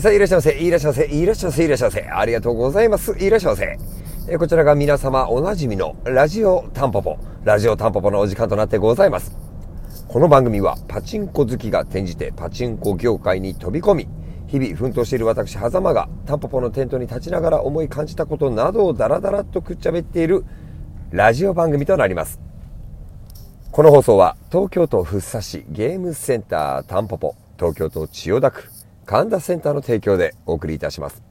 さあ、いらっしゃいませ、いらっしゃいませ、いらっしゃいませ、いらっしゃいませ。ありがとうございます。いらっしゃいませ。えこちらが皆様おなじみのラジオタンポポ、ラジオタンポポのお時間となってございます。この番組はパチンコ好きが転じてパチンコ業界に飛び込み、日々奮闘している私、狭間がタンポポのテントに立ちながら思い感じたことなどをダラダラとくっちゃべっているラジオ番組となります。この放送は東京都福生市ゲームセンタータンポポ、東京都千代田区神田センターの提供でお送りいたします。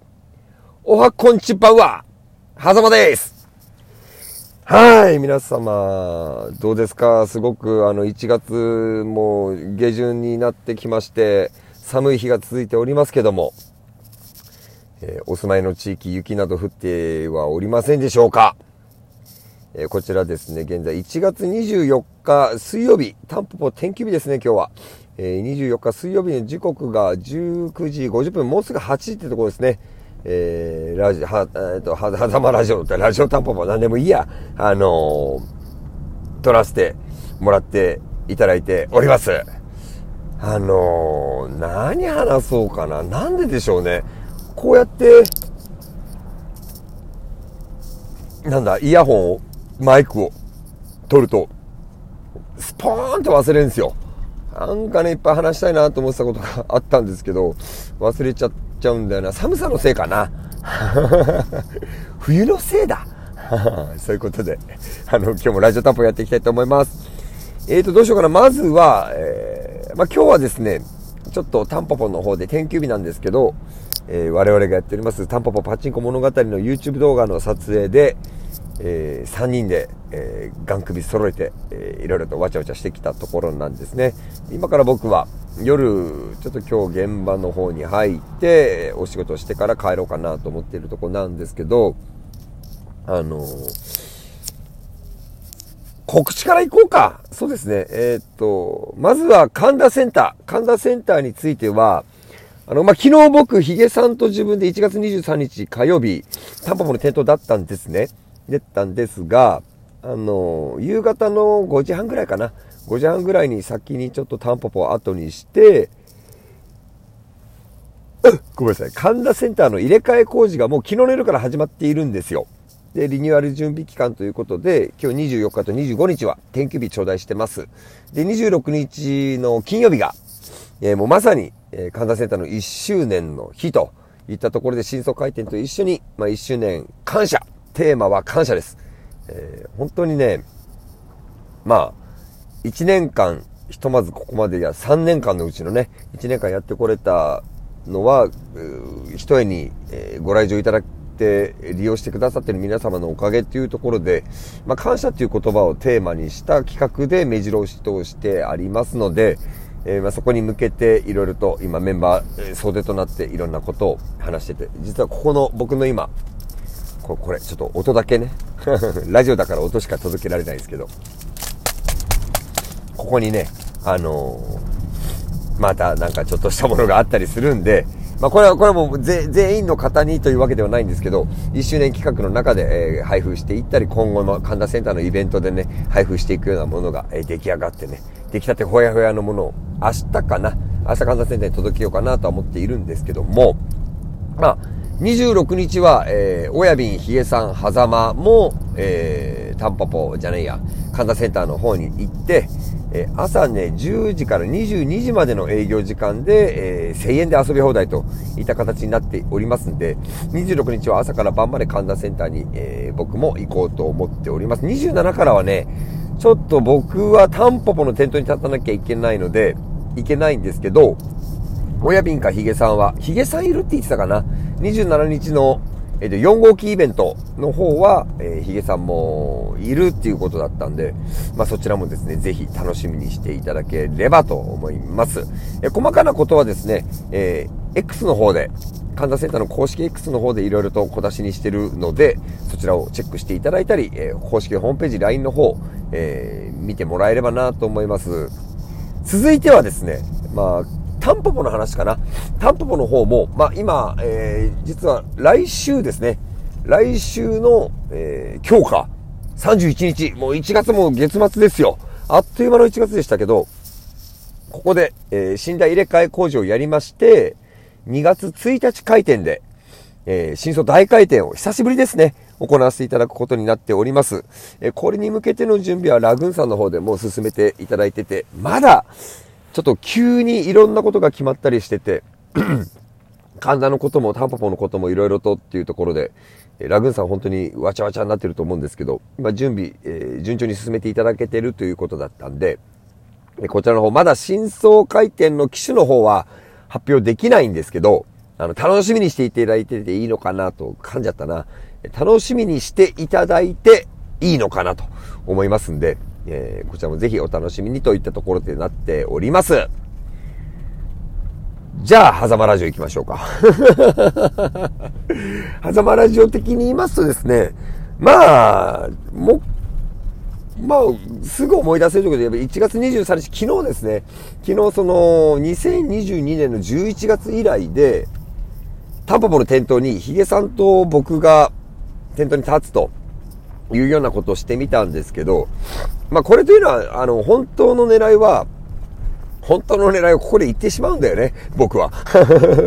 おはこんちばんは、はざまです。はい、皆様、どうですか？すごくあの1月も下旬になってきまして、寒い日が続いておりますけども、えー、お住まいの地域雪など降ってはおりませんでしょうか？え、こちらですね、現在1月24日水曜日、タンポポ天気日ですね、今日は。えー、24日水曜日の時刻が19時50分、もうすぐ8時ってところですね。えー、ラジ、は、えっ、ー、と、は、はざまラジオって、ラジオタンポポなんでもいいや、あのー、撮らせてもらっていただいております。あのー、何話そうかな。なんででしょうね。こうやって、なんだ、イヤホンを、マイクを取ると、スポーンと忘れるんですよ。なんかね、いっぱい話したいなと思ってたことがあったんですけど、忘れちゃっちゃうんだよな。寒さのせいかな。冬のせいだ。そういうことで、あの、今日もラジオタップやっていきたいと思います。えーと、どうしようかな。まずは、えー、まあ、今日はですね、ちょっとタンポポの方で天休日なんですけど、えー、我々がやっておりますタンポポパチンコ物語の YouTube 動画の撮影で、えー、3人で、えー、ガン首揃えて、えー、いろいろとわちゃわちゃしてきたところなんですね。今から僕は夜、ちょっと今日現場の方に入って、お仕事してから帰ろうかなと思っているとこなんですけど、あの、告知から行こうか。そうですね。えー、っと、まずは神田センター。神田センターについては、あの、まあ、昨日僕、ヒゲさんと自分で1月23日火曜日、タンポポの店頭だったんですね。出たんですが、あの、夕方の5時半ぐらいかな。5時半ぐらいに先にちょっとタンポポを後にして、ごめんなさい。神田センターの入れ替え工事がもう昨日の夜から始まっているんですよ。で、リニューアル準備期間ということで、今日24日と25日は天気日頂戴してます。で、26日の金曜日が、えー、もうまさに、えー、神田センターの1周年の日といったところで新装開店と一緒に、まあ、1周年感謝テーマは感謝です。えー、本当にね、まあ、1年間、ひとまずここまでや3年間のうちのね、1年間やってこれたのは、ひとえに、えー、ご来場いただいて利用してくださっている皆様のおかげっていうところで、まあ、感謝っていう言葉をテーマにした企画で目白押しとしてありますので、えー、まあ、そこに向けていろいろと今メンバー総出となっていろんなことを話してて、実はここの僕の今、ここれ、ちょっと音だけね。ラジオだから音しか届けられないですけど。ここにね、あのー、またなんかちょっとしたものがあったりするんで、まあこれは、これはもう全員の方にというわけではないんですけど、1周年企画の中で、えー、配布していったり、今後の神田センターのイベントでね、配布していくようなものが、えー、出来上がってね、出来たてほやほやのものを明日かな、明日神田センターに届けようかなとは思っているんですけども、まあ、26日は、えー、親瓶、ヒゲさん、狭間も、えー、タンポポじゃないや、神田センターの方に行って、え、朝ね、10時から22時までの営業時間で、えー、1000円で遊び放題といった形になっておりますんで、26日は朝から晩まで神田センターに、えー、僕も行こうと思っております。27からはね、ちょっと僕はタンポポの店頭に立たなきゃいけないので、いけないんですけど、親瓶かヒゲさんは、ヒゲさんいるって言ってたかな ?27 日の、えっ、と、4号機イベントの方は、えー、ヒゲさんもいるっていうことだったんで、まあそちらもですね、ぜひ楽しみにしていただければと思います。えー、細かなことはですね、えー、X の方で、神田センターの公式 X の方でいろいろと小出しにしてるので、そちらをチェックしていただいたり、えー、公式ホームページ LINE の方、えー、見てもらえればなと思います。続いてはですね、まあ、タンポポの話かな。タンポポの方も、まあ今、えー、実は来週ですね。来週の、えー、今日か。31日。もう1月も月末ですよ。あっという間の1月でしたけど、ここで、えー、寝台入れ替え工事をやりまして、2月1日開店で、えー、新装大回転を久しぶりですね、行わせていただくことになっております。えー、これに向けての準備はラグーンさんの方でもう進めていただいてて、まだ、ちょっと急にいろんなことが決まったりしてて、神田のこともタンポポのこともいろいろとっていうところで、ラグーンさん本当にわちゃわちゃになってると思うんですけど、今準備、えー、順調に進めていただけてるということだったんで、こちらの方、まだ新装回転の機種の方は発表できないんですけど、あの、楽しみにしていただいてていいのかなと噛んじゃったな。楽しみにしていただいていいのかなと思いますんで、えー、こちらもぜひお楽しみにといったところでなっております。じゃあ、狭間ラジオ行きましょうか。狭間ラジオ的に言いますとですね、まあ、も、まあ、すぐ思い出せるところで、1月23日、昨日ですね、昨日その、2022年の11月以来で、タンポポの店頭にヒゲさんと僕が店頭に立つというようなことをしてみたんですけど、まあこれというのは、あの、本当の狙いは、本当の狙いをここで言ってしまうんだよね、僕は。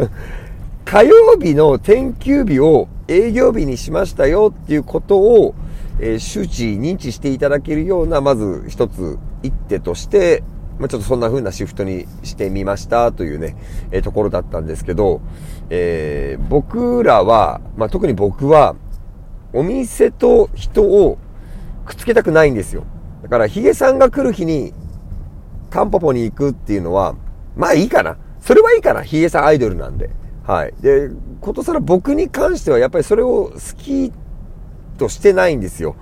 火曜日の天休日を営業日にしましたよっていうことを、えー、周知認知していただけるような、まず一つ一手として、まあ、ちょっとそんな風なシフトにしてみましたというね、えー、ところだったんですけど、えー、僕らは、まあ、特に僕は、お店と人をくっつけたくないんですよ。だから、ヒゲさんが来る日に、タンポポに行くっていうのは、まあいいかな。それはいいかな。ヒゲさんアイドルなんで。はい。で、ことさら僕に関しては、やっぱりそれを好きとしてないんですよ。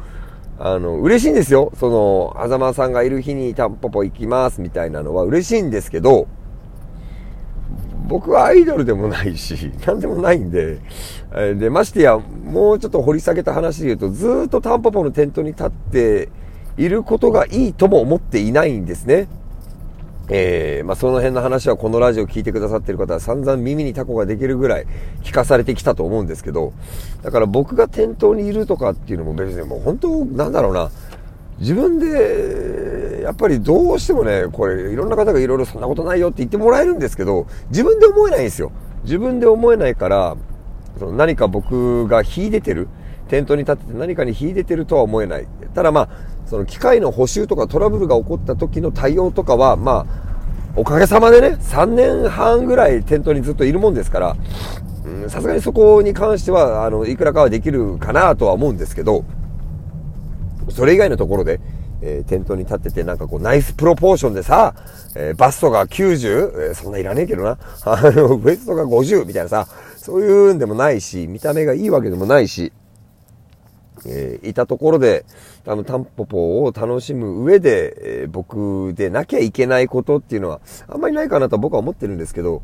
あの、嬉しいんですよ。その、あざまさんがいる日にタンポポ行きますみたいなのは嬉しいんですけど、僕はアイドルでもないし、なんでもないんで、で、ましてや、もうちょっと掘り下げた話で言うと、ずっとタンポポのテントに立っていることがいいとも思っていないんですね。えー、まあ、その辺の話はこのラジオを聞いてくださってる方は散々耳にタコができるぐらい聞かされてきたと思うんですけど、だから僕が店頭にいるとかっていうのも別にもう本当なんだろうな、自分で、やっぱりどうしてもね、これいろんな方がいろいろそんなことないよって言ってもらえるんですけど、自分で思えないんですよ。自分で思えないから、その何か僕が秀でてる、店頭に立ってて何かに秀でてるとは思えない。ただまあ、その機械の補修とかトラブルが起こった時の対応とかは、まあ、おかげさまでね、3年半ぐらい店頭にずっといるもんですから、さすがにそこに関しては、あの、いくらかはできるかなとは思うんですけど、それ以外のところで、えー、店頭に立っててなんかこうナイスプロポーションでさ、えー、バストが 90? えー、そんないらねえけどな。あの、ウエストが50みたいなさ、そういうんでもないし、見た目がいいわけでもないし、えー、いたところで、あの、タンポポを楽しむ上で、えー、僕でなきゃいけないことっていうのは、あんまりないかなと僕は思ってるんですけど、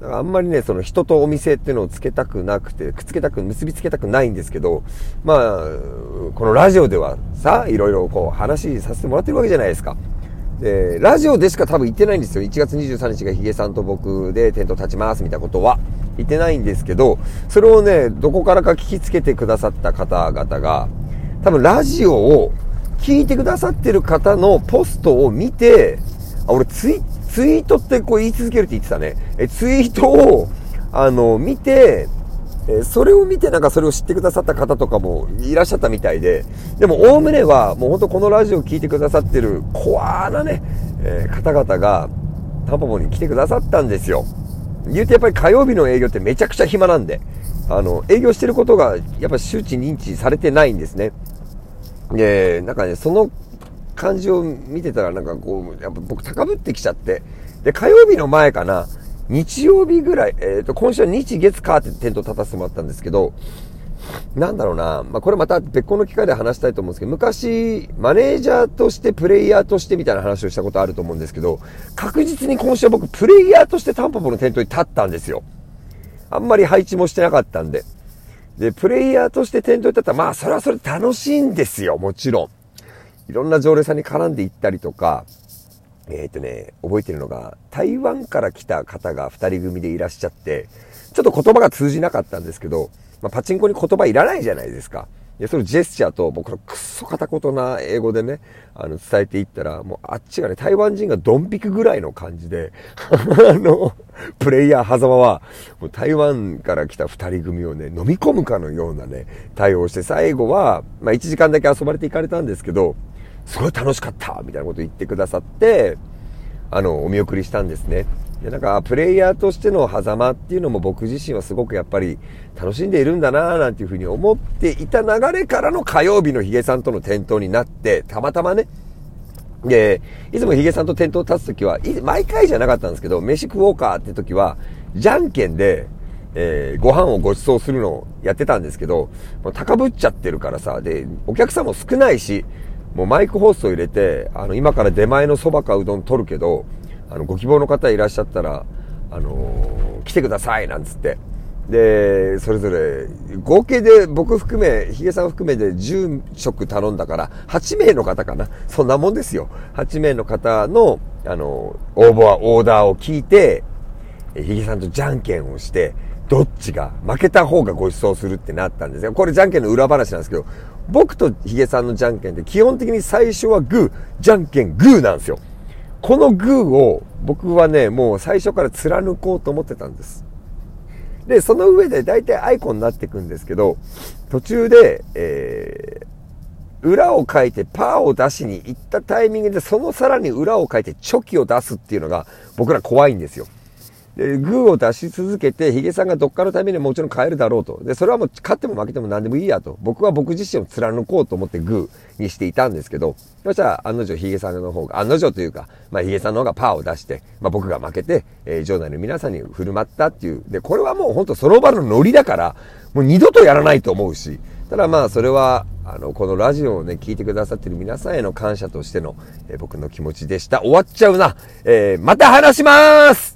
だからあんまりね、その人とお店っていうのをつけたくなくて、くっつけたく、結びつけたくないんですけど、まあ、このラジオではさ、いろいろこう話させてもらってるわけじゃないですか。で、ラジオでしか多分言ってないんですよ。1月23日がヒゲさんと僕でテント立ちますみたいなことは言ってないんですけど、それをね、どこからか聞きつけてくださった方々が、多分ラジオを聞いてくださってる方のポストを見て、あ、俺ツイツイートってこう言い続けるって言ってたね。え、ツイートを、あの、見て、えそれを見てなんかそれを知ってくださった方とかもいらっしゃったみたいで、でも、おおむねは、もう本当このラジオを聞いてくださってる、コアなね、えー、方々が、タンポポに来てくださったんですよ。言うてやっぱり火曜日の営業ってめちゃくちゃ暇なんで、あの、営業してることが、やっぱ周知認知されてないんですね。で、なんかね、その感じを見てたらなんかこう、やっぱ僕高ぶってきちゃって、で、火曜日の前かな、日曜日ぐらい、えっ、ー、と、今週は日月火ってテント立たせてもらったんですけど、なんだろうな、まあ、これまた別個の機会で話したいと思うんですけど、昔、マネージャーとしてプレイヤーとしてみたいな話をしたことあると思うんですけど、確実に今週は僕、プレイヤーとしてタンポポのテントに立ったんですよ。あんまり配置もしてなかったんで。で、プレイヤーとしてテントに立ったら、まあ、それはそれ楽しいんですよ、もちろん。いろんな常連さんに絡んでいったりとか、えっ、とね、覚えてるのが、台湾から来た方が二人組でいらっしゃって、ちょっと言葉が通じなかったんですけど、まあ、パチンコに言葉いらないじゃないですか。で、そのジェスチャーと、僕のくっそ片言な英語でね、あの、伝えていったら、もうあっちがね、台湾人がドン引くぐらいの感じで、あの、プレイヤー狭間は、もう台湾から来た二人組をね、飲み込むかのようなね、対応して、最後は、まあ1時間だけ遊ばれていかれたんですけど、すごい楽しかったみたいなこと言ってくださって、あの、お見送りしたんですね。で、なんか、プレイヤーとしての狭間っていうのも僕自身はすごくやっぱり楽しんでいるんだなぁなんていうふうに思っていた流れからの火曜日のヒゲさんとの転倒になって、たまたまね、で、いつもヒゲさんと転倒立つときは、毎回じゃなかったんですけど、飯食おうかって時は、じゃんけんで、えー、ご飯をご馳走するのをやってたんですけど、高ぶっちゃってるからさ、で、お客さんも少ないし、もうマイク放送入れて、あの、今から出前の蕎麦かうどん取るけど、あの、ご希望の方いらっしゃったら、あのー、来てください、なんつって。で、それぞれ、合計で僕含め、ヒゲさん含めで10食頼んだから、8名の方かな。そんなもんですよ。8名の方の、あの、応募はオーダーを聞いて、ヒゲさんとじゃんけんをして、どっちが負けた方がご馳走するってなったんですよ。これじゃんけんの裏話なんですけど、僕とヒゲさんのじゃんけんって基本的に最初はグー、じゃんけんグーなんですよ。このグーを僕はね、もう最初から貫こうと思ってたんです。で、その上で大体アイコンになっていくんですけど、途中で、えー、裏を書いてパーを出しに行ったタイミングで、そのさらに裏を書いてチョキを出すっていうのが僕ら怖いんですよ。で、グーを出し続けて、ヒゲさんがどっかのためにもちろん変えるだろうと。で、それはもう勝っても負けても何でもいいやと。僕は僕自身を貫こうと思ってグーにしていたんですけど、そしたら案の定ヒゲさんの方が、案の定というか、まあヒゲさんの方がパーを出して、まあ僕が負けて、えー、場内の皆さんに振る舞ったっていう。で、これはもう本当その場のノリだから、もう二度とやらないと思うし、ただまあそれは、あの、このラジオをね、聞いてくださってる皆さんへの感謝としての、えー、僕の気持ちでした。終わっちゃうな。えー、また話します